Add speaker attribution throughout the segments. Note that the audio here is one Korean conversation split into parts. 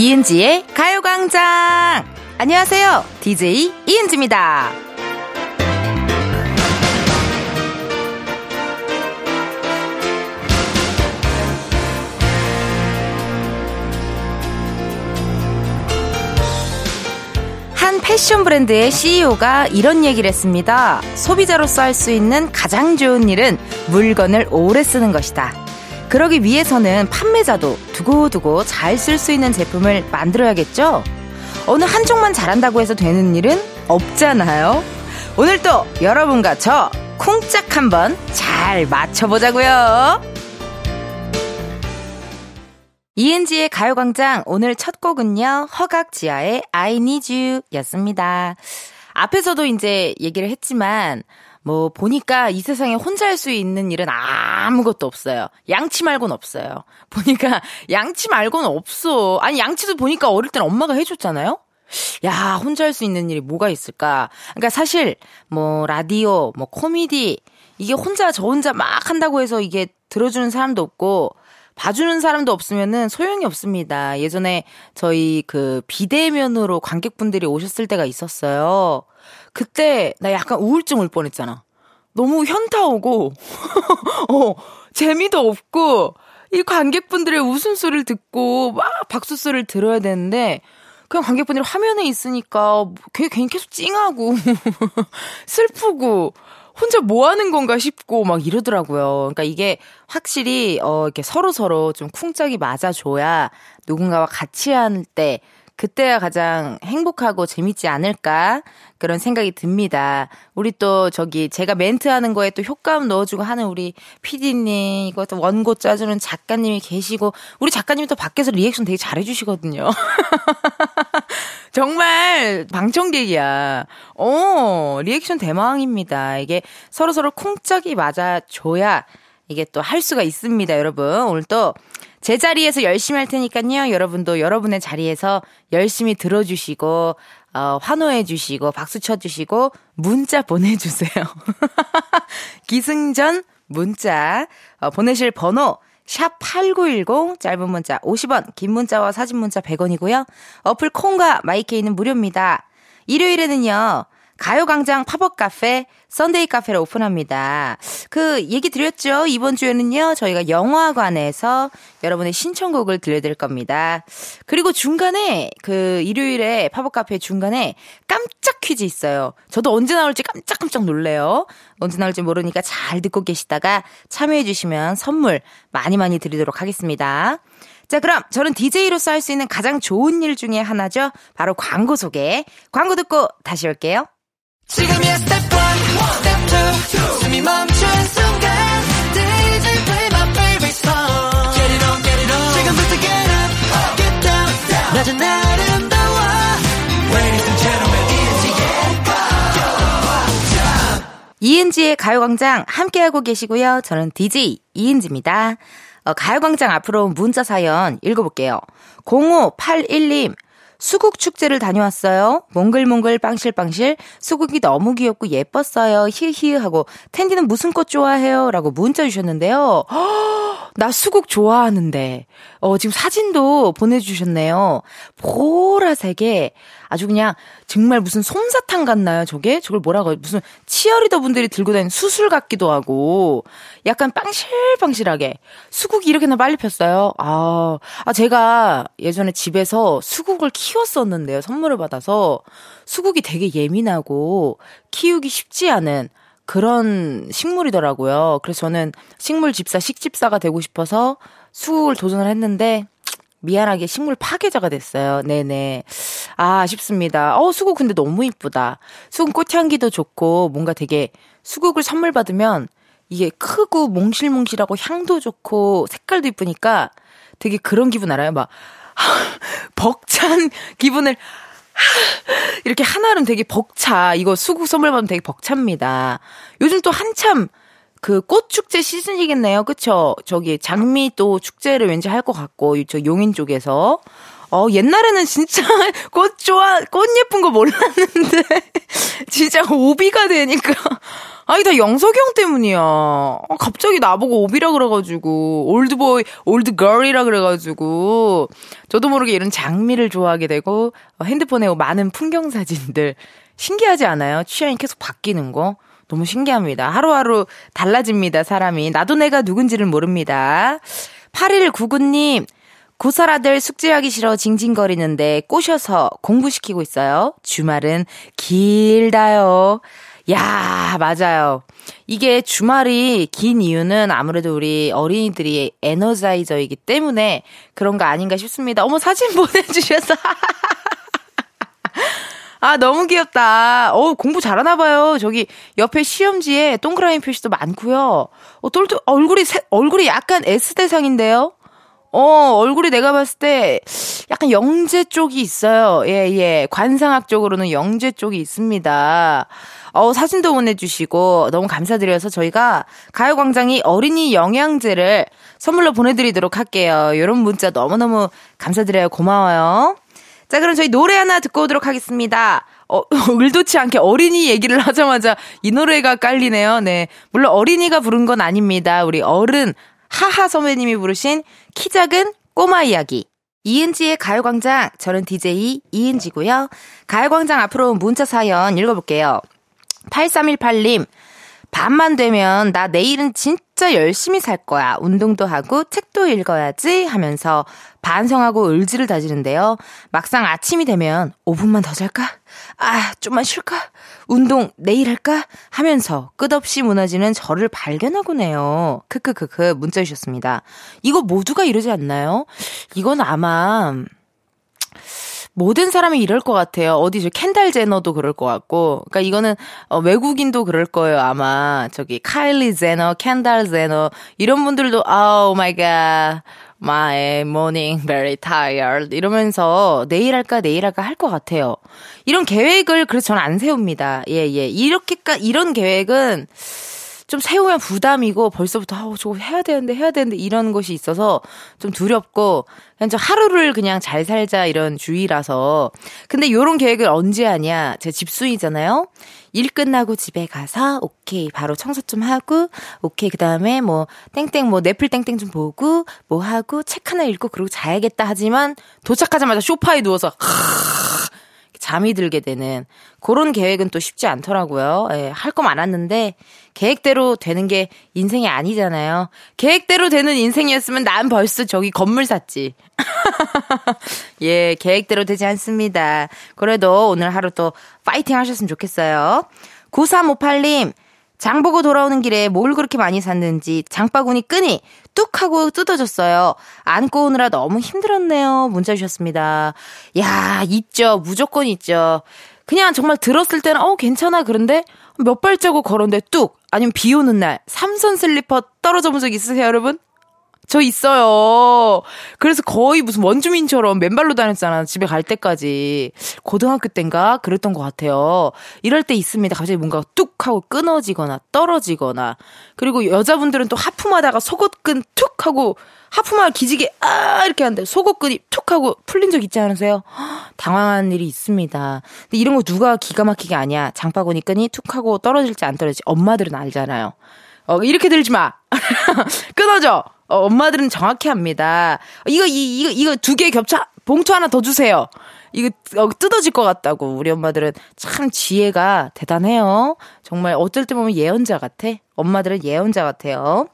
Speaker 1: 이은지의 가요광장! 안녕하세요. DJ 이은지입니다. 한 패션 브랜드의 CEO가 이런 얘기를 했습니다. 소비자로서 할 수 있는 가장 좋은 일은 물건을 오래 쓰는 것이다. 그러기 위해서는 판매자도 두고두고 잘 쓸 수 있는 제품을 만들어야겠죠? 어느 한쪽만 잘한다고 해서 되는 일은 없잖아요. 오늘 또 여러분과 저 쿵짝 한번 잘 맞춰보자고요. 이은지의 가요광장 오늘 첫 곡은요 허각지아의 I Need You 였습니다. 앞에서도 이제 얘기를 했지만 뭐 보니까 이 세상에 혼자 할 수 있는 일은 아무것도 없어요. 양치 말고는 없어요. 보니까 양치 말고는 없어. 아니 양치도 보니까 어릴 땐 엄마가 해줬잖아요. 야 혼자 할 수 있는 일이 뭐가 있을까? 그러니까 사실 뭐 라디오, 뭐 코미디 이게 혼자 저 혼자 막 한다고 해서 이게 들어주는 사람도 없고 봐주는 사람도 없으면은 소용이 없습니다. 예전에 저희 그 비대면으로 관객분들이 오셨을 때가 있었어요. 그때 나 약간 우울증 올 뻔했잖아. 너무 현타 오고, 어, 재미도 없고, 이 관객분들의 웃음소리를 듣고 막 박수소리를 들어야 되는데, 그냥 관객분들이 화면에 있으니까 괜히 계속 찡하고, 슬프고, 혼자 뭐 하는 건가 싶고 막 이러더라고요. 그러니까 이게 확실히 어 이렇게 서로 서로 좀 쿵짝이 맞아줘야 누군가와 같이 할 때 그때가 가장 행복하고 재밌지 않을까 그런 생각이 듭니다. 우리 또 저기 제가 멘트하는 거에 또 효과음 넣어주고 하는 우리 PD님 이것도 원고 짜주는 작가님이 계시고 우리 작가님이 또 밖에서 리액션 되게 잘해주시거든요. 정말 방청객이야. 어 리액션 대망입니다. 이게 서로 서로 쿵짝이 맞아줘야 이게 또 할 수가 있습니다, 여러분. 오늘 또 제 자리에서 열심히 할 테니까요. 여러분도 여러분의 자리에서 열심히 들어주시고, 어, 환호해 주시고, 박수 쳐 주시고, 문자 보내주세요. 기승전 문자, 어, 보내실 번호, 샵8910 짧은 문자 50원, 긴 문자와 사진 문자 100원이고요. 어플 콩과 마이K는 무료입니다. 일요일에는요. 가요광장 팝업 카페, 썬데이 카페를 오픈합니다. 그 얘기 드렸죠? 이번 주에는요, 저희가 영화관에서 여러분의 신청곡을 들려드릴 겁니다. 그리고 중간에, 그 일요일에 팝업 카페 중간에 깜짝 퀴즈 있어요. 저도 언제 나올지 깜짝깜짝 놀래요. 언제 나올지 모르니까 잘 듣고 계시다가 참여해주시면 선물 많이 많이 드리도록 하겠습니다. 자, 그럼 저는 DJ로서 할 수 있는 가장 좋은 일 중에 하나죠. 바로 광고 소개. 광고 듣고 다시 올게요. 지금이야 스텝 1, 스텝 2, 숨이 멈춘 순간 DJ play my favorite song Get it on, get it on 지금부터 get up, get down 낮은 아름다워 Ladies and gentlemen, 이은지의 가요광장 함께하고 계시고요. 저는 DJ 이은지입니다. 어, 가요광장 앞으로 문자 사연 읽어볼게요. 0581님 수국 축제를 다녀왔어요. 몽글몽글 빵실빵실 수국이 너무 귀엽고 예뻤어요. 히히히 하고 텐디는 무슨 꽃 좋아해요? 라고 문자 주셨는데요. 허, 나 수국 좋아하는데 어 지금 사진도 보내주셨네요. 보라색에 아주 그냥 정말 무슨 솜사탕 같나요? 저게 저걸 뭐라고 무슨 치어리더 분들이 들고 다니는 수술 같기도 하고 약간 빵실빵실하게 수국이 이렇게나 빨리 폈어요. 아, 아 제가 예전에 집에서 수국을 키웠었는데요. 선물을 받아서 수국이 되게 예민하고 키우기 쉽지 않은 그런 식물이더라고요. 그래서 저는 식물 집사, 식집사가 되고 싶어서 수국을 도전을 했는데 미안하게 식물 파괴자가 됐어요. 네네. 아, 아쉽습니다. 어, 수국 근데 너무 이쁘다. 수국 꽃향기도 좋고, 뭔가 되게 수국을 선물 받으면 이게 크고 몽실몽실하고 향도 좋고 색깔도 이쁘니까 되게 그런 기분 알아요? 막, 벅찬 기분을 이렇게 한아름 되게 벅차. 이거 수국 선물 받으면 되게 벅찹니다. 요즘 또 한참 그 꽃축제 시즌이겠네요. 그쵸? 저기 장미 또 축제를 왠지 할 것 같고, 저 용인 쪽에서. 어, 옛날에는 진짜 꽃 좋아, 꽃 예쁜 거 몰랐는데, 진짜 오비가 되니까. 아니, 다 영석이 형 때문이야. 어, 갑자기 나보고 오비라 그래가지고, 올드보이, 올드걸이라 그래가지고, 저도 모르게 이런 장미를 좋아하게 되고, 어, 핸드폰에 많은 풍경 사진들. 신기하지 않아요? 취향이 계속 바뀌는 거? 너무 신기합니다. 하루하루 달라집니다, 사람이. 나도 내가 누군지를 모릅니다. 8199님, 고살 아들 숙제하기 싫어 징징거리는데 꼬셔서 공부시키고 있어요. 주말은 길다요. 야, 맞아요. 이게 주말이 긴 이유는 아무래도 우리 어린이들이 에너자이저이기 때문에 그런 거 아닌가 싶습니다. 어머, 사진 보내주셔서. 아, 너무 귀엽다. 어, 공부 잘하나 봐요. 저기 옆에 시험지에 동그라미 표시도 많고요. 어, 똘똘 얼굴이 세, 얼굴이 약간 S 대상인데요. 어, 얼굴이 내가 봤을 때 약간 영재 쪽이 있어요. 예, 예. 관상학적으로는 영재 쪽이 있습니다. 어, 사진도 보내주시고 너무 감사드려서 저희가 가요광장이 어린이 영양제를 선물로 보내드리도록 할게요. 이런 문자 너무너무 감사드려요. 고마워요. 자, 그럼 저희 노래 하나 듣고 오도록 하겠습니다. 어, 의도치 않게 어린이 얘기를 하자마자 이 노래가 깔리네요. 네. 물론 어린이가 부른 건 아닙니다. 우리 어른 하하 선배님이 부르신 키 작은 꼬마 이야기. 이은지의 가요광장, 저는 DJ 이은지고요. 가요광장 앞으로 문자 사연 읽어볼게요. 8318님, 밤만 되면 나 내일은 진짜 열심히 살 거야. 운동도 하고 책도 읽어야지 하면서 반성하고 의지를 다지는데요. 막상 아침이 되면 5분만 더 잘까? 아, 좀만 쉴까? 운동 내일 할까? 하면서 끝없이 무너지는 저를 발견하곤 해요. 크크크크 문자 주셨습니다. 이거 모두가 이러지 않나요? 이건 아마 모든 사람이 이럴 것 같아요. 어디 저 켄달 제너도 그럴 것 같고. 그러니까 이거는 어, 외국인도 그럴 거예요. 아마 저기 카일리 제너, 켄달 제너 이런 분들도 Oh my god. My morning very tired 이러면서 내일 할까 내일 할까 할 것 같아요. 이런 계획을 그래서 저는 안 세웁니다. 예, 예. 이렇게까 이런 계획은 좀 세우면 부담이고 벌써부터 아, 저거 해야 되는데 해야 되는데 이런 것이 있어서 좀 두렵고 그냥 저 하루를 그냥 잘 살자 이런 주의라서. 근데 요런 계획을 언제 하냐? 제 집수이잖아요. 일 끝나고 집에 가서 오케이 바로 청소 좀 하고 오케이 그다음에 뭐 땡땡 뭐 넷플 땡땡 좀 보고 뭐 하고 책 하나 읽고 그러고 자야겠다 하지만 도착하자마자 쇼파에 누워서 잠이 들게 되는 그런 계획은 또 쉽지 않더라고요. 예, 할 거 많았는데 계획대로 되는 게 인생이 아니잖아요. 계획대로 되는 인생이었으면 난 벌써 저기 건물 샀지. 예, 계획대로 되지 않습니다. 그래도 오늘 하루 또 파이팅 하셨으면 좋겠어요. 9358님, 장 보고 돌아오는 길에 뭘 그렇게 많이 샀는지 장바구니 끈이 뚝 하고 뜯어졌어요. 안고 오느라 너무 힘들었네요. 문자 주셨습니다. 야, 있죠. 무조건 있죠. 그냥 정말 들었을 때는 어 괜찮아 그런데 몇 발자국 걸었는데 뚝 아니면 비 오는 날 삼선 슬리퍼 떨어져 본 적 있으세요 여러분? 저 있어요. 그래서 거의 무슨 원주민처럼 맨발로 다녔잖아. 집에 갈 때까지. 고등학교 땐가 그랬던 것 같아요. 이럴 때 있습니다. 갑자기 뭔가 뚝 하고 끊어지거나 떨어지거나. 그리고 여자분들은 또 하품하다가 속옷끈 툭 하고 하품할 기지개 아 이렇게 하는데 속옷끈이 툭 하고 풀린 적 있지 않으세요? 당황한 일이 있습니다. 근데 이런 거 누가 기가 막히게 아냐? 장바구니 끈이 툭 하고 떨어질지 안 떨어질지 엄마들은 알잖아요. 어, 이렇게 들지 마. 끊어져. 어, 엄마들은 정확히 합니다. 이거, 이, 이거, 이거 두 개 겹쳐, 봉투 하나 더 주세요. 이거 어, 뜯어질 것 같다고. 우리 엄마들은 참 지혜가 대단해요. 정말 어쩔 때 보면 예언자 같아. 엄마들은 예언자 같아요.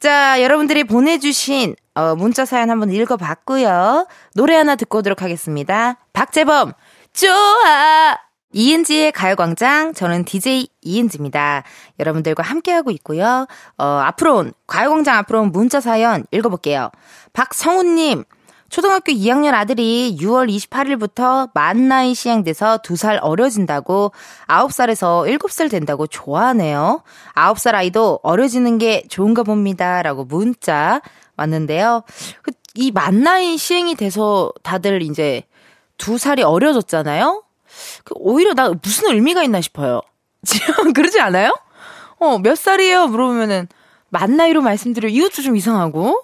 Speaker 1: 자, 여러분들이 보내주신 어, 문자 사연 한번 읽어봤고요. 노래 하나 듣고 오도록 하겠습니다. 박재범, 좋아! 이은지의 가요광장, 저는 DJ 이은지입니다. 여러분들과 함께하고 있고요. 어, 앞으로 온, 가요광장 앞으로 온 문자 사연 읽어볼게요. 박성훈님, 초등학교 2학년 아들이 6월 28일부터 만 나이 시행돼서 2살 어려진다고 9살에서 7살 된다고 좋아하네요. 9살 아이도 어려지는 게 좋은가 봅니다. 라고 문자 왔는데요. 그, 이만 나이 시행이 돼서 다들 이제 2살이 어려졌잖아요? 그 오히려 나 무슨 의미가 있나 싶어요. 지금 그러지 않아요? 어, 몇 살이에요? 물어보면은, 만 나이로 말씀드려. 이것도 좀 이상하고.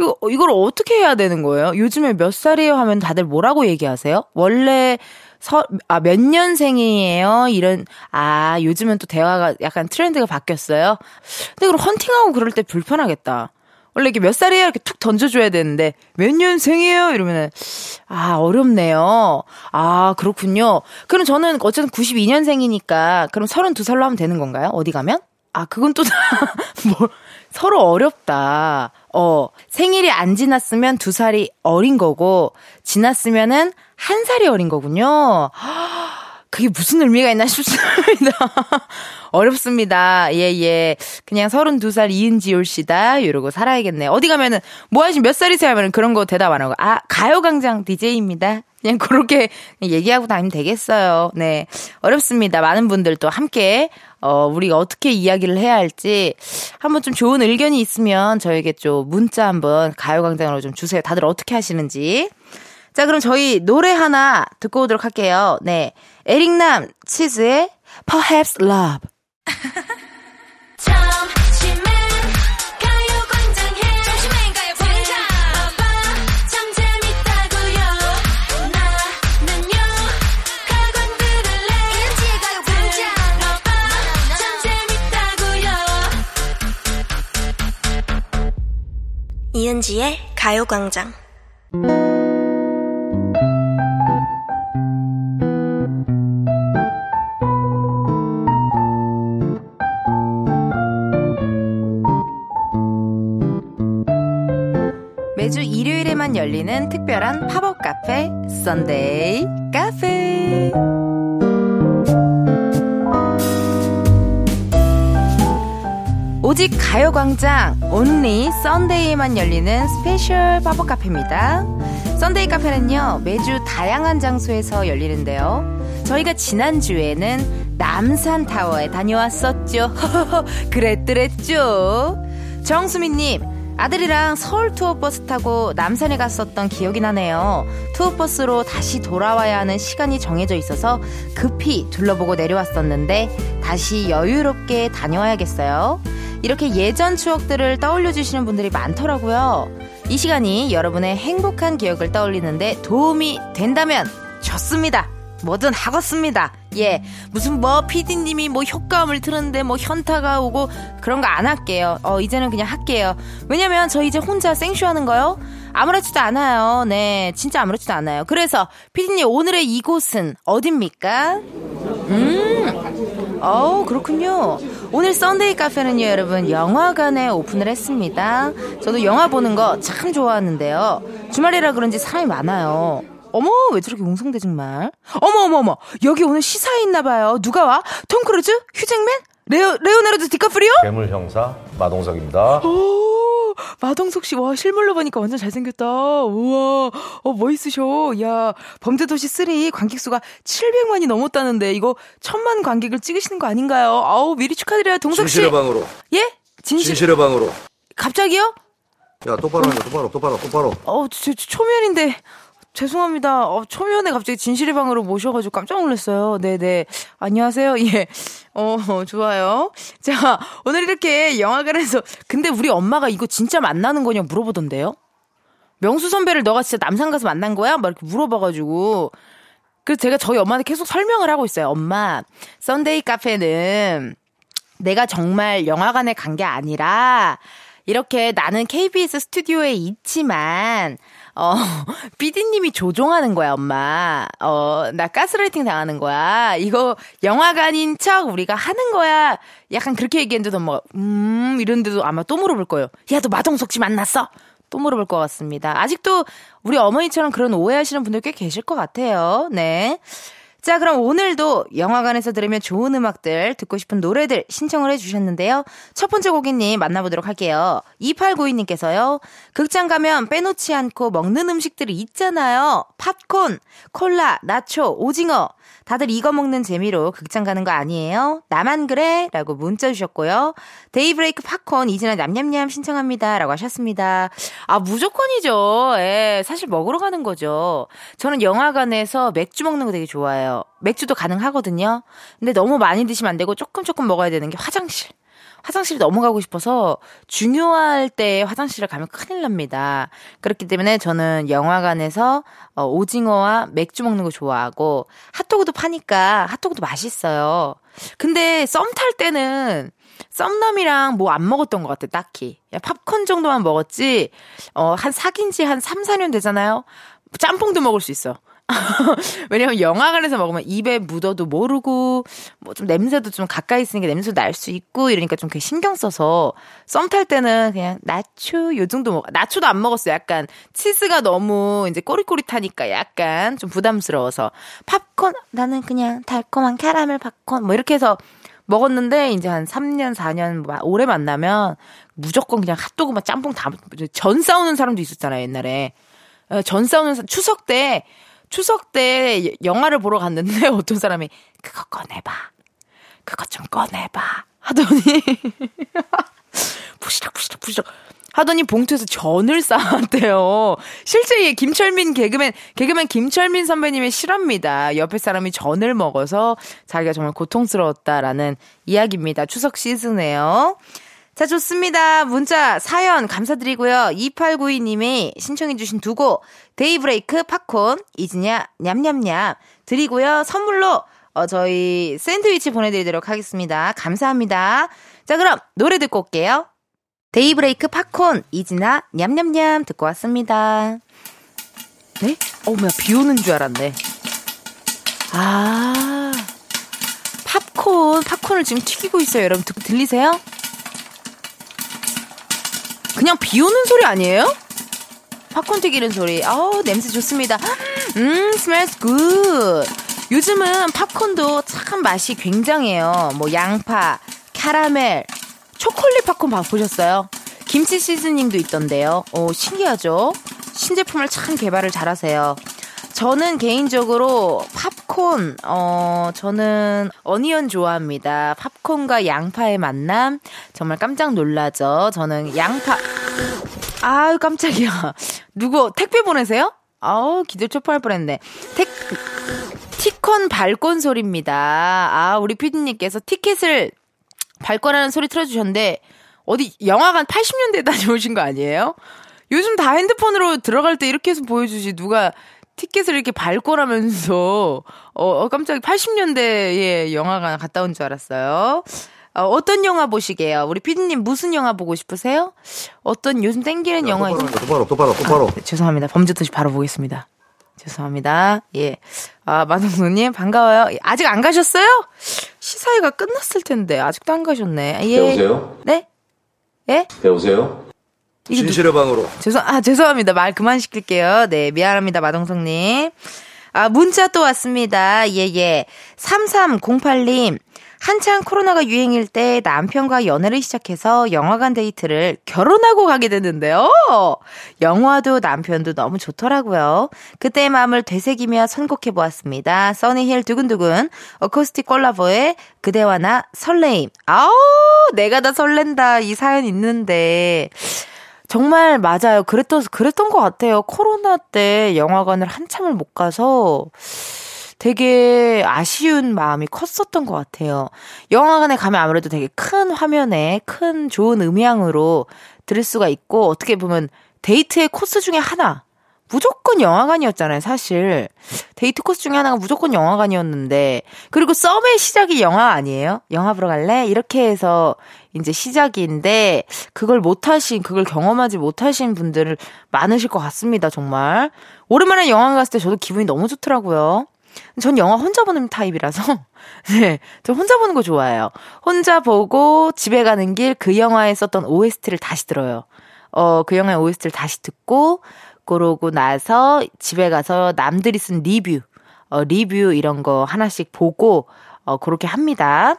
Speaker 1: 이거, 이걸 어떻게 해야 되는 거예요? 요즘에 몇 살이에요? 하면 다들 뭐라고 얘기하세요? 원래, 서, 아, 몇 년생이에요? 이런, 아, 요즘은 또 대화가 약간 트렌드가 바뀌었어요? 근데 그럼 헌팅하고 그럴 때 불편하겠다. 원래 이렇게 몇 살이에요? 이렇게 툭 던져줘야 되는데, 몇 년생이에요? 이러면은, 아, 어렵네요. 아, 그렇군요. 그럼 저는 어쨌든 92년생이니까, 그럼 32살로 하면 되는 건가요? 어디 가면? 아, 그건 또, 뭐, 서로 어렵다. 어, 생일이 안 지났으면 두 살이 어린 거고, 지났으면은 한 살이 어린 거군요. 그게 무슨 의미가 있나 싶습니다. 어렵습니다. 예, 예. 그냥 32살 이은지올 씨다. 이러고 살아야겠네. 어디 가면은, 뭐 하시면 몇 살이세요? 하면 그런 거 대답 안 하고, 아, 가요광장 DJ입니다. 그냥 그렇게 얘기하고 다니면 되겠어요. 네. 어렵습니다. 많은 분들 또 함께, 어, 우리가 어떻게 이야기를 해야 할지 한번 좀 좋은 의견이 있으면 저에게 좀 문자 한번 가요광장으로 좀 주세요. 다들 어떻게 하시는지. 자, 그럼 저희 노래 하나 듣고 오도록 할게요. 네. 에릭남 치즈의 Perhaps Love.
Speaker 2: 이은지의 가요광장
Speaker 1: 열리는 특별한 팝업 카페 썬데이 카페 오직 가요광장 only Sunday에만 열리는 special 팝업 카페입니다. 썬데이 카페는요 매주 다양한 장소에서 열리는데요. 저희가 지난주에는 남산타워에 다녀왔었죠. 그랬더랬죠. 정수민님 아들이랑 서울 투어버스 타고 남산에 갔었던 기억이 나네요. 투어버스로 다시 돌아와야 하는 시간이 정해져 있어서 급히 둘러보고 내려왔었는데 다시 여유롭게 다녀와야겠어요. 이렇게 예전 추억들을 떠올려 주시는 분들이 많더라고요. 이 시간이 여러분의 행복한 기억을 떠올리는데 도움이 된다면 좋습니다. 뭐든 하겠습니다. 예. 무슨 뭐 피디님이 뭐 효과음을 틀었는데 뭐 현타가 오고 그런 거 안 할게요. 어, 이제는 그냥 할게요. 왜냐면 저 이제 혼자 생쇼 하는 거요? 아무렇지도 않아요. 네. 진짜 아무렇지도 않아요. 그래서 피디님 오늘의 이곳은 어딥니까? 음. 어우, 그렇군요. 오늘 썬데이 카페는요, 여러분, 영화관에 오픈을 했습니다. 저도 영화 보는 거 참 좋아하는데요. 주말이라 그런지 사람이 많아요. 어머, 왜 저렇게 웅성대 정말? 어머, 어머, 어머. 여기 오늘 시사회 있나봐요. 누가 와? 톰 크루즈? 휴 잭맨? 레오, 레오나르도 디카프리오?
Speaker 3: 괴물 형사 마동석입니다.
Speaker 1: 오, 마동석 씨, 와, 실물로 보니까 완전 잘생겼다. 우와, 어, 멋있으셔. 야, 범죄도시 3 관객수가 700만이 넘었다는데, 이거 천만 관객을 찍으시는 거 아닌가요? 아우, 미리 축하드려요, 동석 씨.
Speaker 3: 진실의 방으로.
Speaker 1: 예? 진실.
Speaker 3: 진실의 방으로.
Speaker 1: 갑자기요?
Speaker 3: 야, 똑바로 하자, 똑바로, 똑바로, 똑바로.
Speaker 1: 어, 저, 저 초면인데. 죄송합니다. 어, 초면에 갑자기 진실의 방으로 모셔가지고 깜짝 놀랐어요. 네네. 안녕하세요. 예. 어, 좋아요. 자, 오늘 이렇게 영화관에서, 근데 우리 엄마가 이거 진짜 만나는 거냐 물어보던데요? 명수 선배를 너가 진짜 남산 가서 만난 거야? 막 이렇게 물어봐가지고. 그래서 제가 저희 엄마한테 계속 설명을 하고 있어요. 엄마, 썬데이 카페는 내가 정말 영화관에 간 게 아니라, 이렇게 나는 KBS 스튜디오에 있지만, 어, 피디님이 조종하는 거야, 엄마. 어, 나 가스라이팅 당하는 거야. 이거 영화관인 척 우리가 하는 거야. 약간 그렇게 얘기했는데도 뭐, 음, 이런데도 아마 또 물어볼 거예요. 야, 너 마동석 씨 만났어? 또 물어볼 것 같습니다. 아직도 우리 어머니처럼 그런 오해하시는 분들 꽤 계실 것 같아요. 네. 자, 그럼 오늘도 영화관에서 들으면 좋은 음악들, 듣고 싶은 노래들 신청을 해주셨는데요. 첫 번째 고객님 만나보도록 할게요. 2892님께서요. 극장 가면 빼놓지 않고 먹는 음식들이 있잖아요. 팝콘, 콜라, 나초, 오징어. 다들 이거 먹는 재미로 극장 가는 거 아니에요? 나만 그래? 라고 문자 주셨고요. 데이브레이크 팝콘 이진아 냠냠냠 신청합니다. 라고 하셨습니다. 아, 무조건이죠. 예, 사실 먹으러 가는 거죠. 저는 영화관에서 맥주 먹는 거 되게 좋아해요. 맥주도 가능하거든요. 근데 너무 많이 드시면 안 되고 조금 조금 먹어야 되는 게 화장실. 화장실 넘어가고 싶어서 중요할 때 화장실을 가면 큰일 납니다. 그렇기 때문에 저는 영화관에서 어, 오징어와 맥주 먹는 거 좋아하고 핫도그도 파니까 핫도그도 맛있어요. 근데 썸 탈 때는 썸남이랑 뭐 안 먹었던 것 같아, 딱히. 야, 팝콘 정도만 먹었지, 어, 한 사귄 지 한 3, 4년 되잖아요? 짬뽕도 먹을 수 있어. 왜냐면 영화관에서 먹으면 입에 묻어도 모르고 뭐 좀 냄새도 좀 가까이 있으니까 냄새도 날 수 있고 이러니까 좀 신경 써서 썸 탈 때는 그냥 나초 요 정도 먹 나초도 안 먹었어요. 약간 치즈가 너무 이제 꼬릿꼬릿하니까 약간 좀 부담스러워서. 팝콘? 나는 그냥 달콤한 캐러멜 팝콘? 뭐 이렇게 해서 먹었는데 이제 한 3년 4년 오래 만나면 무조건 그냥 핫도그만 짬뽕 다 전 싸우는 사람도 있었잖아요 옛날에. 어, 전 싸우는 사 추석 때 추석 때 영화를 보러 갔는데 어떤 사람이 그거 꺼내봐. 그거 좀 꺼내봐. 하더니 부시럭 부시럭 부시럭 하더니 봉투에서 전을 쌓았대요. 실제 김철민 개그맨 개그맨 김철민 선배님의 실화입니다. 옆에 사람이 전을 먹어서 자기가 정말 고통스러웠다라는 이야기입니다. 추석 시즌에요. 자, 좋습니다. 문자, 사연 감사드리고요. 2892님이 신청해주신 두 곡, 데이브레이크, 팝콘, 이진아, 냠냠냠 드리고요. 선물로, 어, 저희 샌드위치 보내드리도록 하겠습니다. 감사합니다. 자, 그럼 노래 듣고 올게요. 데이브레이크, 팝콘, 이진아, 냠냠냠 듣고 왔습니다. 네? 어, 뭐야, 비 오는 줄 알았네. 아, 팝콘, 팝콘을 지금 튀기고 있어요. 여러분, 듣, 들리세요? 그냥 비 오는 소리 아니에요? 팝콘 튀기는 소리. 아우, 냄새 좋습니다. 음, smells good. 요즘은 팝콘도 참 맛이 굉장해요. 뭐, 양파, 캐러멜, 초콜릿 팝콘 보셨어요? 김치 시즈닝도 있던데요. 오, 신기하죠? 신제품을 참 개발을 잘하세요. 저는 개인적으로 팝콘, 어, 저는 어니언 좋아합니다. 팝콘과 양파의 만남. 정말 깜짝 놀라죠. 저는 양파, 아유, 깜짝이야. 누구, 택배 보내세요? 아우, 기절 초파할 뻔 했네. 택, 티콘 발권 소리입니다. 아, 우리 피디님께서 티켓을 발권하는 소리 틀어주셨는데, 어디 영화관 80년대 다녀오신 거 아니에요? 요즘 다 핸드폰으로 들어갈 때 이렇게 해서 보여주지, 누가 티켓을 이렇게 발권하면서 어, 어 깜짝 80년대에 영화관 갔다 온 줄 알았어요. 어, 어떤 영화 보시게요? 우리 피디님 무슨 영화 보고 싶으세요? 어떤 요즘 땡기는 야, 영화
Speaker 3: 똑바로, 똑바로 똑바로 똑바로. 아,
Speaker 1: 네, 죄송합니다. 범죄도시 바로 보겠습니다. 죄송합니다. 예. 아, 마동수님, 반가워요. 아직 안 가셨어요? 시사회가 끝났을 텐데, 아직도 안 가셨네.
Speaker 4: 예. 배우세요?
Speaker 1: 네? 예?
Speaker 4: 배우세요?
Speaker 3: 진실의 방으로.
Speaker 1: 죄송, 아, 죄송합니다. 말 그만 시킬게요. 네, 미안합니다. 마동석님. 아, 문자 또 왔습니다. 예, 예. 3308님. 한창 코로나가 유행일 때 남편과 연애를 시작해서 영화관 데이트를 결혼하고 가게 됐는데요. 영화도 남편도 너무 좋더라고요. 그때의 마음을 되새기며 선곡해 보았습니다. 써니힐 두근두근, 어코스틱 콜라보의 그대와 나 설레임. 아우, 내가 다 설렌다. 이 사연 있는데. 정말 맞아요. 그랬던, 그랬던 것 같아요. 코로나 때 영화관을 한참을 못 가서 되게 아쉬운 마음이 컸었던 것 같아요. 영화관에 가면 아무래도 되게 큰 화면에 큰 좋은 음향으로 들을 수가 있고 어떻게 보면 데이트의 코스 중에 하나. 무조건 영화관이었잖아요, 사실. 데이트 코스 중에 하나가 무조건 영화관이었는데. 그리고 썸의 시작이 영화 아니에요? 영화 보러 갈래? 이렇게 해서 이제 시작인데 그걸 못하신 그걸 경험하지 못하신 분들 많으실 것 같습니다 정말 오랜만에 영화 갔을 때 저도 기분이 너무 좋더라고요. 전 영화 혼자 보는 타입이라서 네, 저 혼자 보는 거 좋아해요. 혼자 보고 집에 가는 길 그 영화에 썼던 OST를 다시 들어요. 어, 그 영화의 OST를 다시 듣고 그러고 나서 집에 가서 남들이 쓴 리뷰, 어, 리뷰 이런 거 하나씩 보고 어, 그렇게 합니다.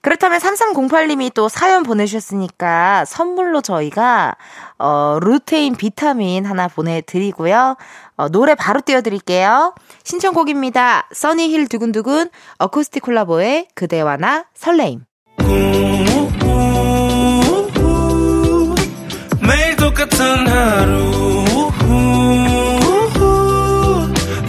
Speaker 1: 그렇다면 3308님이 또 사연 보내주셨으니까 선물로 저희가 어, 루테인 비타민 하나 보내드리고요. 어, 노래 바로 띄워드릴게요. 신청곡입니다. 써니힐 두근두근 어쿠스틱 콜라보의 그대와 나 설레임. 매일 똑같은 하루 우후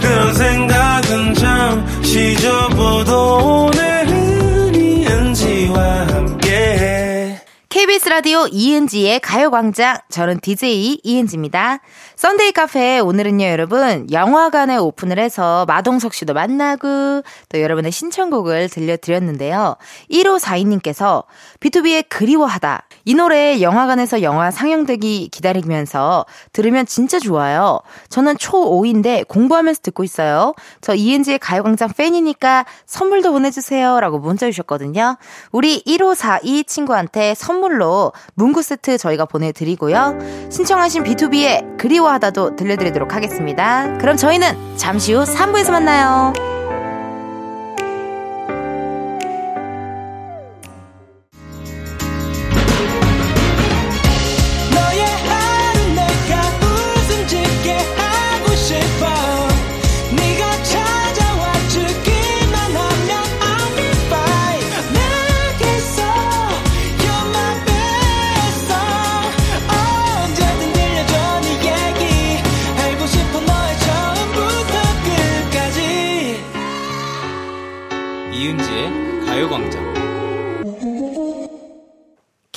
Speaker 1: 그 생각은 잠시 접어도 오늘은 은지와 함께 KBS 라디오 이은지의 가요광장 저는 DJ 이은지입니다. 썬데이 카페 오늘은요, 여러분, 영화관에 오픈을 해서 마동석 씨도 만나고 또 여러분의 신청곡을 들려드렸는데요. 1542님께서 B2B의 그리워하다. 이 노래 영화관에서 영화 상영되기 기다리면서 들으면 진짜 좋아요. 저는 초5인데 공부하면서 듣고 있어요. 저 이은지의 가요광장 팬이니까 선물도 보내주세요. 라고 문자 주셨거든요. 우리 1542 친구한테 선물로 문구 세트 저희가 보내드리고요. 신청하신 B2B의 그리워 하다도 들려드리도록 하겠습니다. 그럼 저희는 잠시 후 3부에서 만나요.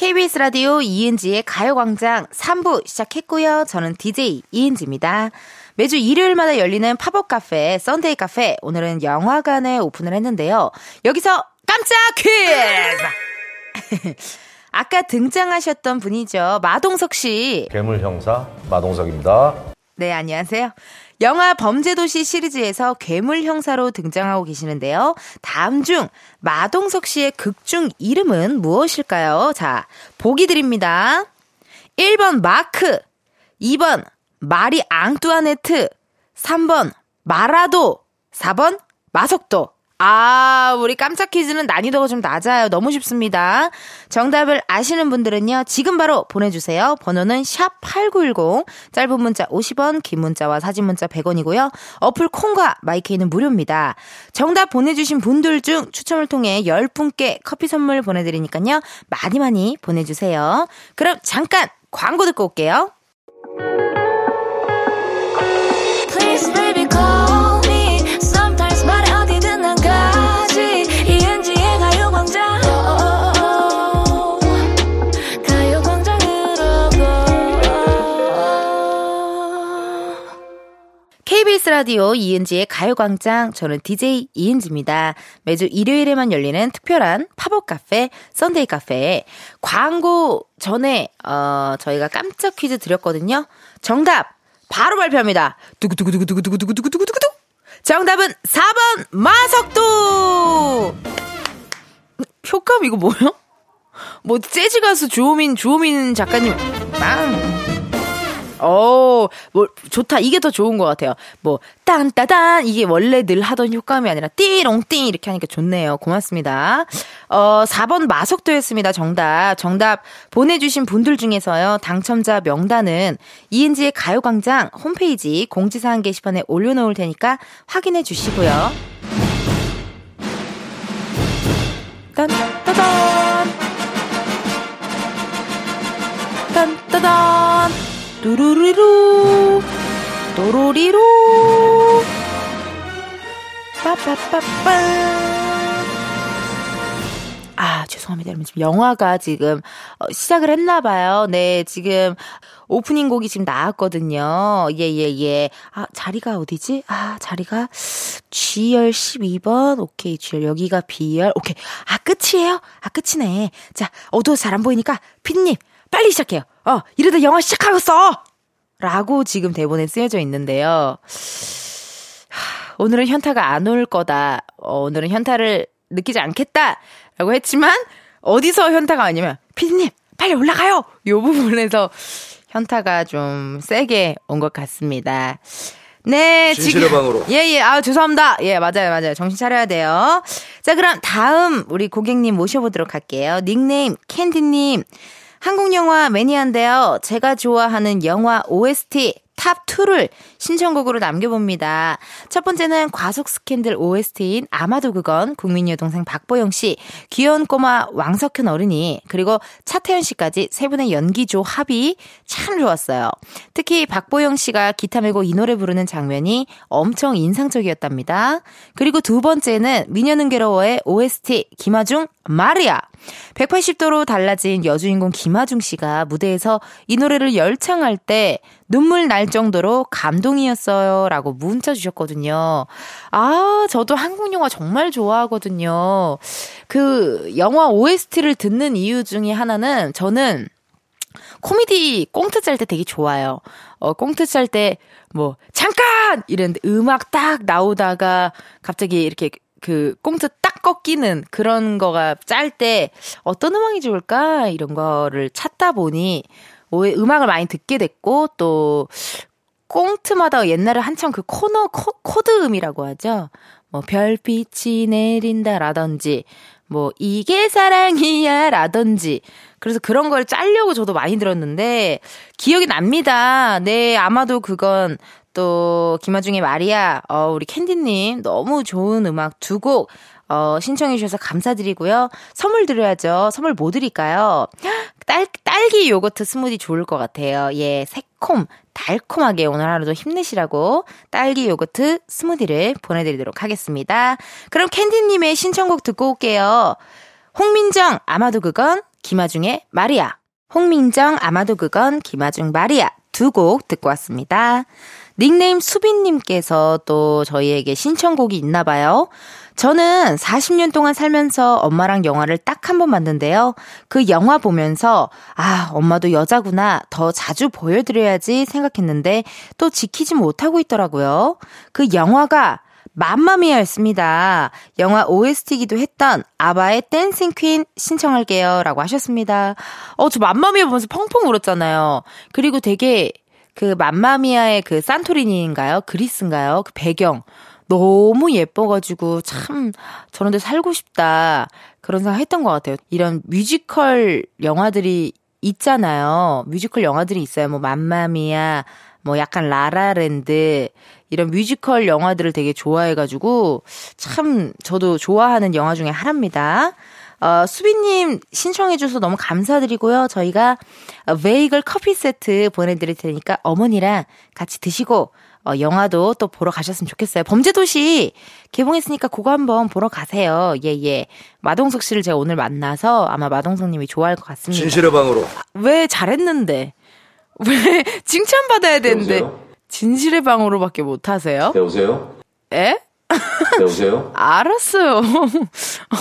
Speaker 1: KBS 라디오 이은지의 가요광장 3부 시작했고요. 저는 DJ 이은지입니다. 매주 일요일마다 열리는 팝업 카페, 썬데이 카페. 오늘은 영화관에 오픈을 했는데요. 여기서 깜짝 퀴즈! 아까 등장하셨던 분이죠. 마동석 씨.
Speaker 3: 괴물 형사 마동석입니다.
Speaker 1: 네, 안녕하세요. 영화 범죄도시 시리즈에서 괴물 형사로 등장하고 계시는데요. 다음 중 마동석 씨의 극중 이름은 무엇일까요? 자, 보기 드립니다. 1번 마크, 2번 마리 앙뚜아네트, 3번 마라도, 4번 마석도. 아, 우리 깜짝 퀴즈는 난이도가 좀 낮아요. 너무 쉽습니다. 정답을 아시는 분들은요, 지금 바로 보내주세요. 번호는 샵8910, 짧은 문자 50원, 긴 문자와 사진 문자 100원이고요. 어플 콩과 마이케이는 무료입니다. 정답 보내주신 분들 중 추첨을 통해 10분께 커피 선물 보내드리니까요, 많이 많이 보내주세요. 그럼 잠깐 광고 듣고 올게요. KBS 라디오 이은지의 가요광장. 저는 DJ 이은지입니다. 매주 일요일에만 열리는 특별한 팝업 카페, 썬데이 카페. 광고 전에, 어, 저희가 깜짝 퀴즈 드렸거든요. 정답! 바로 발표합니다. 두구두구두구두구두구두구두구두구 정답은 4번 마석도! 효과음 이거 뭐예요? 뭐 재즈 가수 주호민 주호민 작가님 빵 어, 뭐, 좋다. 이게 더 좋은 것 같아요. 뭐, 딴따단. 이게 원래 늘 하던 효과음이 아니라 띠롱띠 이렇게 하니까 좋네요. 고맙습니다. 어, 4번 마석도였습니다. 정답. 정답 보내주신 분들 중에서요. 당첨자 명단은 이은지의 가요광장 홈페이지 공지사항 게시판에 올려놓을 테니까 확인해 주시고요. 딴따단. 딴따단. 뚜루리루 또로리루. 빠빠빠빠. 아 죄송합니다 여러분. 지금 영화가 지금 어, 시작을 했나 봐요. 네 지금 오프닝 곡이 지금 나왔거든요. 예예예. 예, 예. 아 자리가 어디지? 아 자리가 G열 12번. 오케이 G열 여기가 B열 오케이. 아 끝이에요? 아 끝이네. 자 어두워 잘안 보이니까 피디님 빨리 시작해요. 어, 이러다 영화 시작하겠어! 라고 지금 대본에 쓰여져 있는데요. 하, 오늘은 현타가 안 올 거다. 어, 오늘은 현타를 느끼지 않겠다. 라고 했지만, 어디서 현타가 아니면, 피디님, 빨리 올라가요! 요 부분에서 현타가 좀 세게 온 것 같습니다. 네,
Speaker 3: 지금 방으로.
Speaker 1: 예, 예. 아, 죄송합니다. 예, 맞아요, 맞아요. 정신 차려야 돼요. 자, 그럼 다음 우리 고객님 모셔보도록 할게요. 닉네임 캔디님. 한국 영화 매니아인데요. 제가 좋아하는 영화 OST 탑2를 신청곡으로 남겨봅니다. 첫 번째는 과속 스캔들 OST인 아마도 그건 국민 여동생 박보영 씨, 귀여운 꼬마 왕석현 어린이, 그리고 차태현 씨까지 세 분의 연기 조합이 참 좋았어요. 특히 박보영 씨가 기타 메고 이 노래 부르는 장면이 엄청 인상적이었답니다. 그리고 두 번째는 미녀는 괴로워의 OST 김아중 마리아. 180도로 달라진 여주인공 김아중 씨가 무대에서 이 노래를 열창할 때 눈물 날 정도로 감동이었어요. 라고 문자 주셨거든요. 아, 저도 한국 영화 정말 좋아하거든요. 그 영화 OST를 듣는 이유 중에 하나는 저는 코미디 꽁트 짤 때 되게 좋아요. 어, 꽁트 짤 때, 뭐, 잠깐! 이랬는데 음악 딱 나오다가 갑자기 이렇게 그 꽁트 딱 꺾이는 그런 거가 짤 때 어떤 음악이 좋을까? 이런 거를 찾다 보니 음악을 많이 듣게 됐고 또 꽁트마다 옛날에 한참 그 코너 코, 코드음이라고 하죠. 뭐 별빛이 내린다라든지 뭐 이게 사랑이야라든지 그래서 그런 걸 짤려고 저도 많이 들었는데 기억이 납니다. 네, 아마도 그건 또 김아중의 마리아, 어, 우리 캔디님 너무 좋은 음악 두 곡 어, 신청해 주셔서 감사드리고요. 선물 드려야죠. 선물 뭐 드릴까요? 딸, 딸기 요거트 스무디 좋을 것 같아요. 예, 새콤, 달콤하게 오늘 하루도 힘내시라고 딸기 요거트 스무디를 보내드리도록 하겠습니다. 그럼 캔디님의 신청곡 듣고 올게요. 홍민정, 아마도 그건, 김아중의 마리아. 홍민정, 아마도 그건, 김아중 마리아. 두 곡 듣고 왔습니다. 닉네임 수빈님께서 또 저희에게 신청곡이 있나 봐요. 저는 40년 동안 살면서 엄마랑 영화를 딱 한 번 봤는데요. 그 영화 보면서, 아, 엄마도 여자구나. 더 자주 보여드려야지 생각했는데 또 지키지 못하고 있더라고요. 그 영화가 맘마미아였습니다. 영화 OST기도 했던 아바의 댄싱 퀸 신청할게요. 라고 하셨습니다. 어, 저 맘마미아 보면서 펑펑 울었잖아요. 그리고 되게 그 맘마미아의 그 산토리니인가요? 그리스인가요? 그 배경. 너무 예뻐가지고 참 저런 데 살고 싶다. 그런 생각 했던 것 같아요. 이런 뮤지컬 영화들이 있잖아요. 뮤지컬 영화들이 있어요. 뭐 맘마미아, 뭐 약간 라라랜드 이런 뮤지컬 영화들을 되게 좋아해가지고 참 저도 좋아하는 영화 중에 하나입니다. 어, 수빈님 신청해줘서 너무 감사드리고요. 저희가 베이글 커피 세트 보내드릴 테니까 어머니랑 같이 드시고 어, 영화도 또 보러 가셨으면 좋겠어요. 범죄도시 개봉했으니까 그거 한번 보러 가세요. 예, 예. 마동석 씨를 제가 오늘 만나서 아마 마동석 님이 좋아할 것 같습니다.
Speaker 3: 진실의 방으로.
Speaker 1: 왜 잘했는데? 왜 칭찬받아야 되는데
Speaker 3: 여보세요?
Speaker 1: 진실의 방으로밖에 못 하세요?
Speaker 3: 여보세요?
Speaker 1: 에?
Speaker 3: 여보세요?
Speaker 1: 알았어요.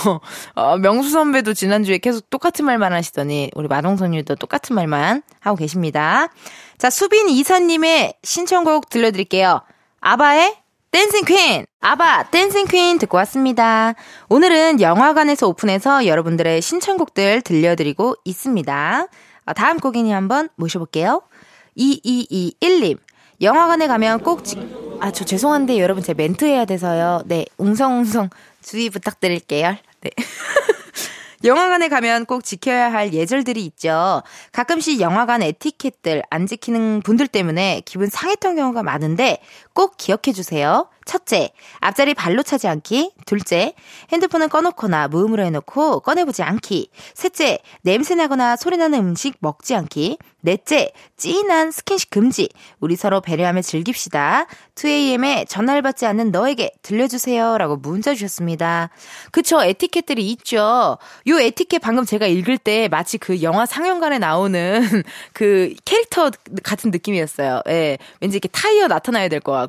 Speaker 1: 어, 어, 명수 선배도 지난주에 계속 똑같은 말만 하시더니 우리 마동석님도 똑같은 말만 하고 계십니다. 자, 수빈 이사님의 신청곡 들려드릴게요. 아바의 댄싱 퀸! 아바, 댄싱 퀸 듣고 왔습니다. 오늘은 영화관에서 오픈해서 여러분들의 신청곡들 들려드리고 있습니다. 아, 다음 고객님 한번 모셔볼게요. 2221님. 영화관에 가면 꼭 지... 아, 저 죄송한데 여러분 제 멘트 해야 돼서요. 네, 웅성웅성 주의 부탁드릴게요. 네. 영화관에 가면 꼭 지켜야 할 예절들이 있죠. 가끔씩 영화관 에티켓들 안 지키는 분들 때문에 기분 상했던 경우가 많은데 꼭 기억해 주세요. 첫째, 앞자리 발로 차지 않기. 둘째, 핸드폰은 꺼놓거나 무음으로 해놓고 꺼내보지 않기. 셋째, 냄새나거나 소리나는 음식 먹지 않기. 넷째, 찐한 스킨십 금지. 우리 서로 배려하며 즐깁시다. 2AM에 전화를 받지 않는 너에게 들려주세요. 라고 문자 주셨습니다. 그쵸, 에티켓들이 있죠. 요 에티켓 방금 제가 읽을 때 마치 그 영화 상영관에 나오는 그 캐릭터 같은 느낌이었어요. 예. 왠지 이렇게 타이어 나타나야 될 것 같고,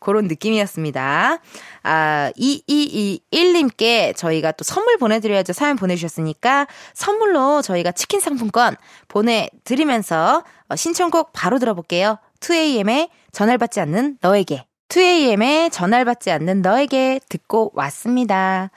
Speaker 1: 그런 느낌이었습니다. 아, 2221님께 저희가 또 선물 보내드려야죠. 사연 보내주셨으니까 선물로 저희가 치킨 상품권 보내드리면서 어, 신청곡 바로 들어볼게요. 2AM의 전화를 받지 않는 너에게. 2AM의 전화를 받지 않는 너에게 듣고 왔습니다.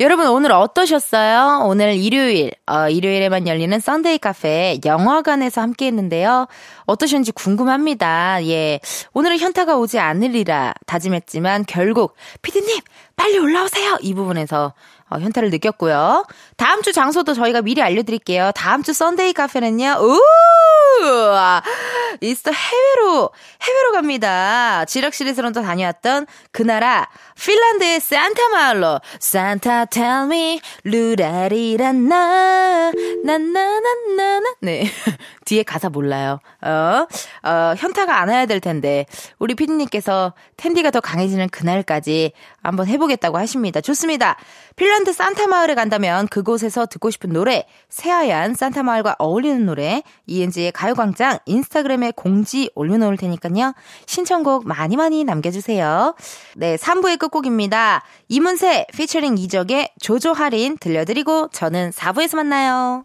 Speaker 1: 여러분 오늘 어떠셨어요? 오늘 일요일, 어, 일요일에만 열리는 썬데이 카페 영화관에서 함께 했는데요. 어떠셨는지 궁금합니다. 예. 오늘은 현타가 오지 않으리라 다짐했지만 결국 피디님 빨리 올라오세요. 이 부분에서 어, 현타를 느꼈고요. 다음 주 장소도 저희가 미리 알려드릴게요. 다음 주 썬데이 카페는요, 우! 이스터 해외로, 해외로 갑니다. 지력 시리즈론도 다녀왔던 그 나라, 핀란드의 산타 마을로, 산타 tell me, 루라리란 나, 나나나나나. 네. 뒤에 가사 몰라요. 어, 어, 현타가 안 와야 될 텐데, 우리 피디님께서 텐디가 더 강해지는 그날까지 한번 해보겠다고 하십니다. 좋습니다. 핀란드 산타 마을에 간다면 그곳에서 듣고 싶은 노래, 새하얀 산타 마을과 어울리는 노래, 이은지의 가요광장 인스타그램에 공지 올려놓을 테니까요. 신청곡 많이 많이 남겨주세요. 네, 3부의 끝곡입니다. 이문세 피처링 이적의 조조 할인 들려드리고 저는 4부에서 만나요.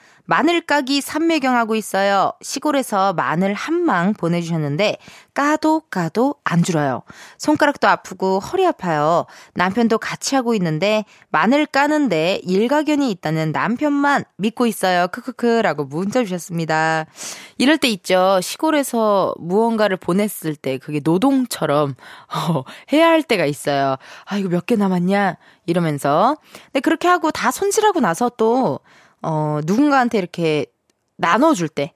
Speaker 1: 마늘 까기 삼매경하고 있어요. 시골에서 마늘 한 망 보내주셨는데 까도 까도 안 줄어요. 손가락도 아프고 허리 아파요. 남편도 같이 하고 있는데 마늘 까는데 일가견이 있다는 남편만 믿고 있어요. 크크크라고 문자 주셨습니다. 이럴 때 있죠. 시골에서 무언가를 보냈을 때 그게 노동처럼 어, 해야 할 때가 있어요. 아 이거 몇 개 남았냐 이러면서. 근데 그렇게 하고 다 손질하고 나서 또 어, 누군가한테 이렇게 나눠줄 때,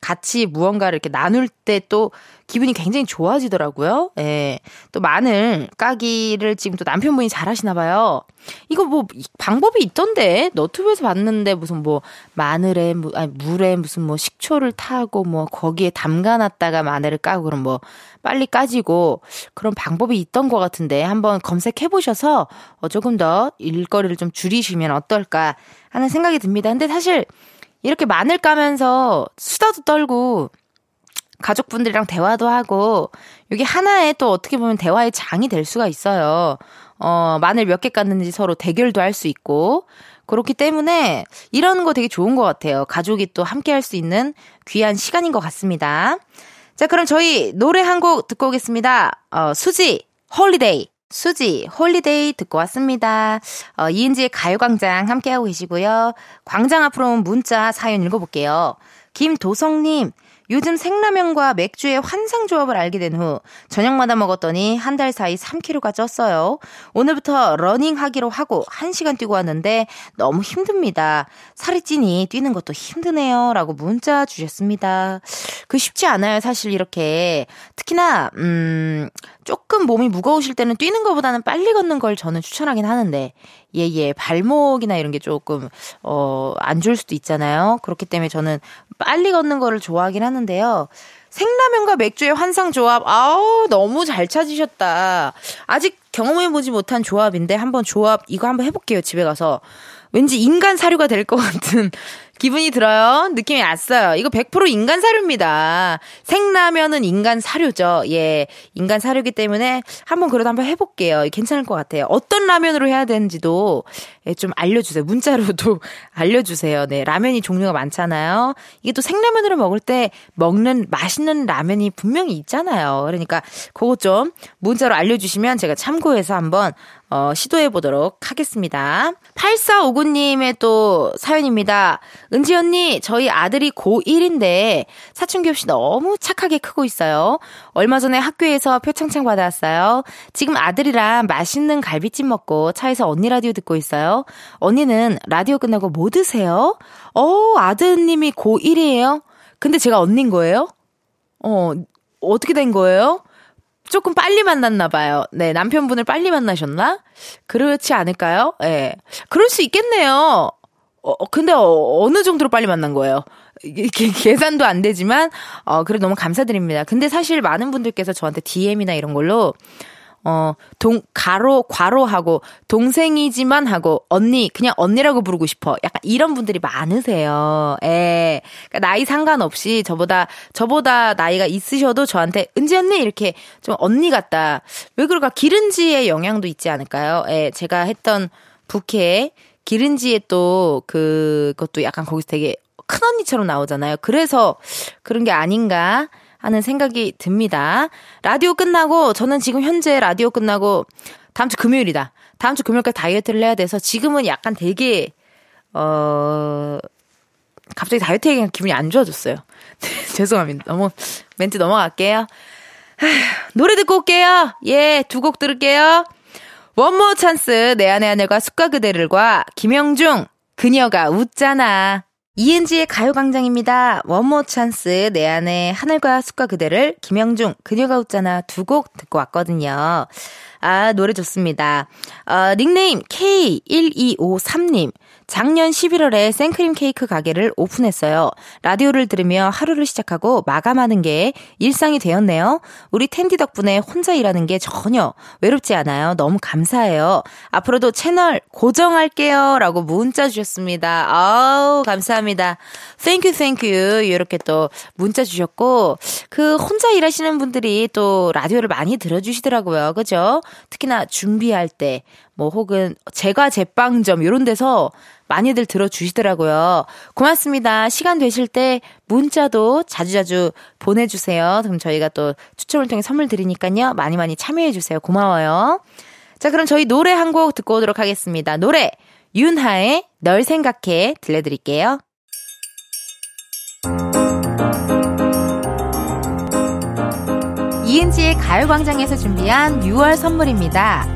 Speaker 1: 같이 무언가를 이렇게 나눌 때 또 기분이 굉장히 좋아지더라고요. 예. 또 마늘 까기를 지금 또 남편분이 잘 하시나 봐요. 이거 뭐 방법이 있던데. 너튜브에서 봤는데 무슨 뭐 마늘에 아니 물에 무슨 뭐 식초를 타고 뭐 거기에 담가 놨다가 마늘을 까고 그럼 뭐 빨리 까지고 그런 방법이 있던 것 같은데 한번 검색해 보셔서 어 조금 더 일거리를 좀 줄이시면 어떨까 하는 생각이 듭니다. 근데 사실 이렇게 마늘 까면서 수다도 떨고 가족분들이랑 대화도 하고 이게 하나의 또 어떻게 보면 대화의 장이 될 수가 있어요. 어, 마늘 몇 개 깠는지 서로 대결도 할 수 있고 그렇기 때문에 이런 거 되게 좋은 것 같아요. 가족이 또 함께 할 수 있는 귀한 시간인 것 같습니다. 자, 그럼 저희 노래 한 곡 듣고 오겠습니다. 어, 수지, 홀리데이. 수지, 홀리데이 듣고 왔습니다. 어, 이은지의 가요광장 함께하고 계시고요. 광장 앞으로 문자 사연 읽어볼게요. 김도성님, 요즘 생라면과 맥주의 환상 조합을 알게 된 후 저녁마다 먹었더니 한 달 사이 3kg가 쪘어요. 오늘부터 러닝 하기로 하고 1시간 뛰고 왔는데 너무 힘듭니다. 살이 찌니 뛰는 것도 힘드네요. 라고 문자 주셨습니다. 그 쉽지 않아요. 사실 이렇게. 특히나, 음, 조금 몸이 무거우실 때는 뛰는 것보다는 빨리 걷는 걸 저는 추천하긴 하는데, 예, 예, 발목이나 이런 게 조금, 어, 안 좋을 수도 있잖아요. 그렇기 때문에 저는 빨리 걷는 거를 좋아하긴 하는데요. 생라면과 맥주의 환상 조합, 아우, 너무 잘 찾으셨다. 아직 경험해보지 못한 조합인데, 한번 조합, 이거 한번 해볼게요, 집에 가서. 왠지 인간 사료가 될 것 같은 기분이 들어요. 느낌이 왔어요. 이거 100% 인간 사료입니다. 생라면은 인간 사료죠. 예. 인간 사료기 때문에 한번 그래도 한번 해볼게요. 괜찮을 것 같아요. 어떤 라면으로 해야 되는지도 예, 좀 알려주세요. 문자로도 알려주세요. 네. 라면이 종류가 많잖아요. 이게 또 생라면으로 먹을 때 먹는 맛있는 라면이 분명히 있잖아요. 그러니까 그거 좀 문자로 알려주시면 제가 참고해서 한번 어, 시도해 보도록 하겠습니다. 8459님의 또 사연입니다. 은지 언니, 저희 아들이 고1인데 사춘기 없이 너무 착하게 크고 있어요. 얼마 전에 학교에서 표창장 받아왔어요. 지금 아들이랑 맛있는 갈비찜 먹고 차에서 언니 라디오 듣고 있어요. 언니는 라디오 끝나고 뭐 드세요? 어, 아드님이 고1이에요? 근데 제가 언닌 거예요? 어, 어떻게 된 거예요? 조금 빨리 만났나 봐요. 네, 남편분을 빨리 만나셨나? 그렇지 않을까요? 예. 네. 그럴 수 있겠네요. 어, 근데 어, 느 정도로 빨리 만난 거예요? 이게 계산도 안 되지만, 어, 그래 너무 감사드립니다. 근데 사실 많은 분들께서 저한테 DM이나 이런 걸로, 어, 동, 가로, 괄호하고, 동생이지만 하고, 언니, 그냥 언니라고 부르고 싶어. 약간 이런 분들이 많으세요. 예. 그러니까 나이 상관없이 저보다, 저보다 나이가 있으셔도 저한테, 은지 언니! 이렇게 좀 언니 같다. 왜 그럴까? 기른지의 영향도 있지 않을까요? 예. 제가 했던 부캐, 기른지에 또, 그것도 약간 거기서 되게 큰 언니처럼 나오잖아요. 그래서 그런 게 아닌가 하는 생각이 듭니다. 라디오 끝나고 저는 지금 현재 라디오 끝나고 다음 주 금요일이다. 다음 주 금요일까지 다이어트를 해야 돼서 지금은 약간 되게 어 갑자기 다이어트 얘기가 기분이 안 좋아졌어요. 죄송합니다. 너무 멘트 넘어갈게요. 노래 듣고 올게요. 예, 두 곡 들을게요. 원모어찬스 내 안의 하늘과 숲과 그대를과 김형중 그녀가 웃잖아. 이은지의 가요광장입니다. 원모어찬스, 내 안에 하늘과 숲과 그대를, 김형중, 그녀가 웃잖아 두 곡 듣고 왔거든요. 아, 노래 좋습니다. 어, 닉네임 K1253님. 작년 11월에 생크림 케이크 가게를 오픈했어요. 라디오를 들으며 하루를 시작하고 마감하는 게 일상이 되었네요. 우리 은디 덕분에 혼자 일하는 게 전혀 외롭지 않아요. 너무 감사해요. 앞으로도 채널 고정할게요. 라고 문자 주셨습니다. 아우, 감사합니다. Thank you, thank you. 이렇게 또 문자 주셨고, 그 혼자 일하시는 분들이 또 라디오를 많이 들어주시더라고요. 그죠? 특히나 준비할 때, 뭐 혹은 제가 제빵점 이런 데서 많이들 들어주시더라고요. 고맙습니다. 시간 되실 때 문자도 자주자주 보내주세요. 그럼 저희가 또 추첨을 통해 선물 드리니까요. 많이 많이 참여해주세요. 고마워요. 자, 그럼 저희 노래 한 곡 듣고 오도록 하겠습니다. 노래, 윤하의 널 생각해 들려드릴게요. 이은지의 가요광장에서 준비한 6월 선물입니다.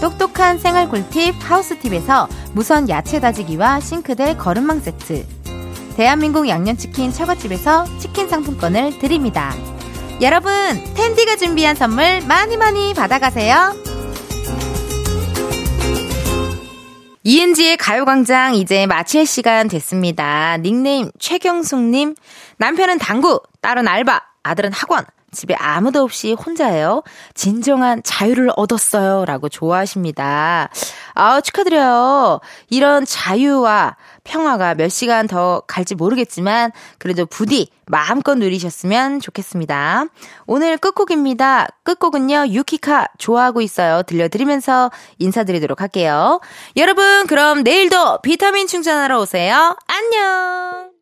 Speaker 1: 똑똑한 생활 꿀팁 하우스팁에서 무선 야채 다지기와 싱크대 거름망 세트. 대한민국 양념치킨 처갓집에서 치킨 상품권을 드립니다. 여러분, 텐디가 준비한 선물 많이 많이 받아가세요. 이은지의 가요광장 이제 마칠 시간 됐습니다. 닉네임 최경숙님, 남편은 당구, 딸은 알바, 아들은 학원. 집에 아무도 없이 혼자예요. 진정한 자유를 얻었어요. 라고 좋아하십니다. 아, 축하드려요. 이런 자유와 평화가 몇 시간 더 갈지 모르겠지만, 그래도 부디 마음껏 누리셨으면 좋겠습니다. 오늘 끝곡입니다. 끝곡은요, 유키카 좋아하고 있어요. 들려드리면서 인사드리도록 할게요. 여러분, 그럼 내일도 비타민 충전하러 오세요. 안녕!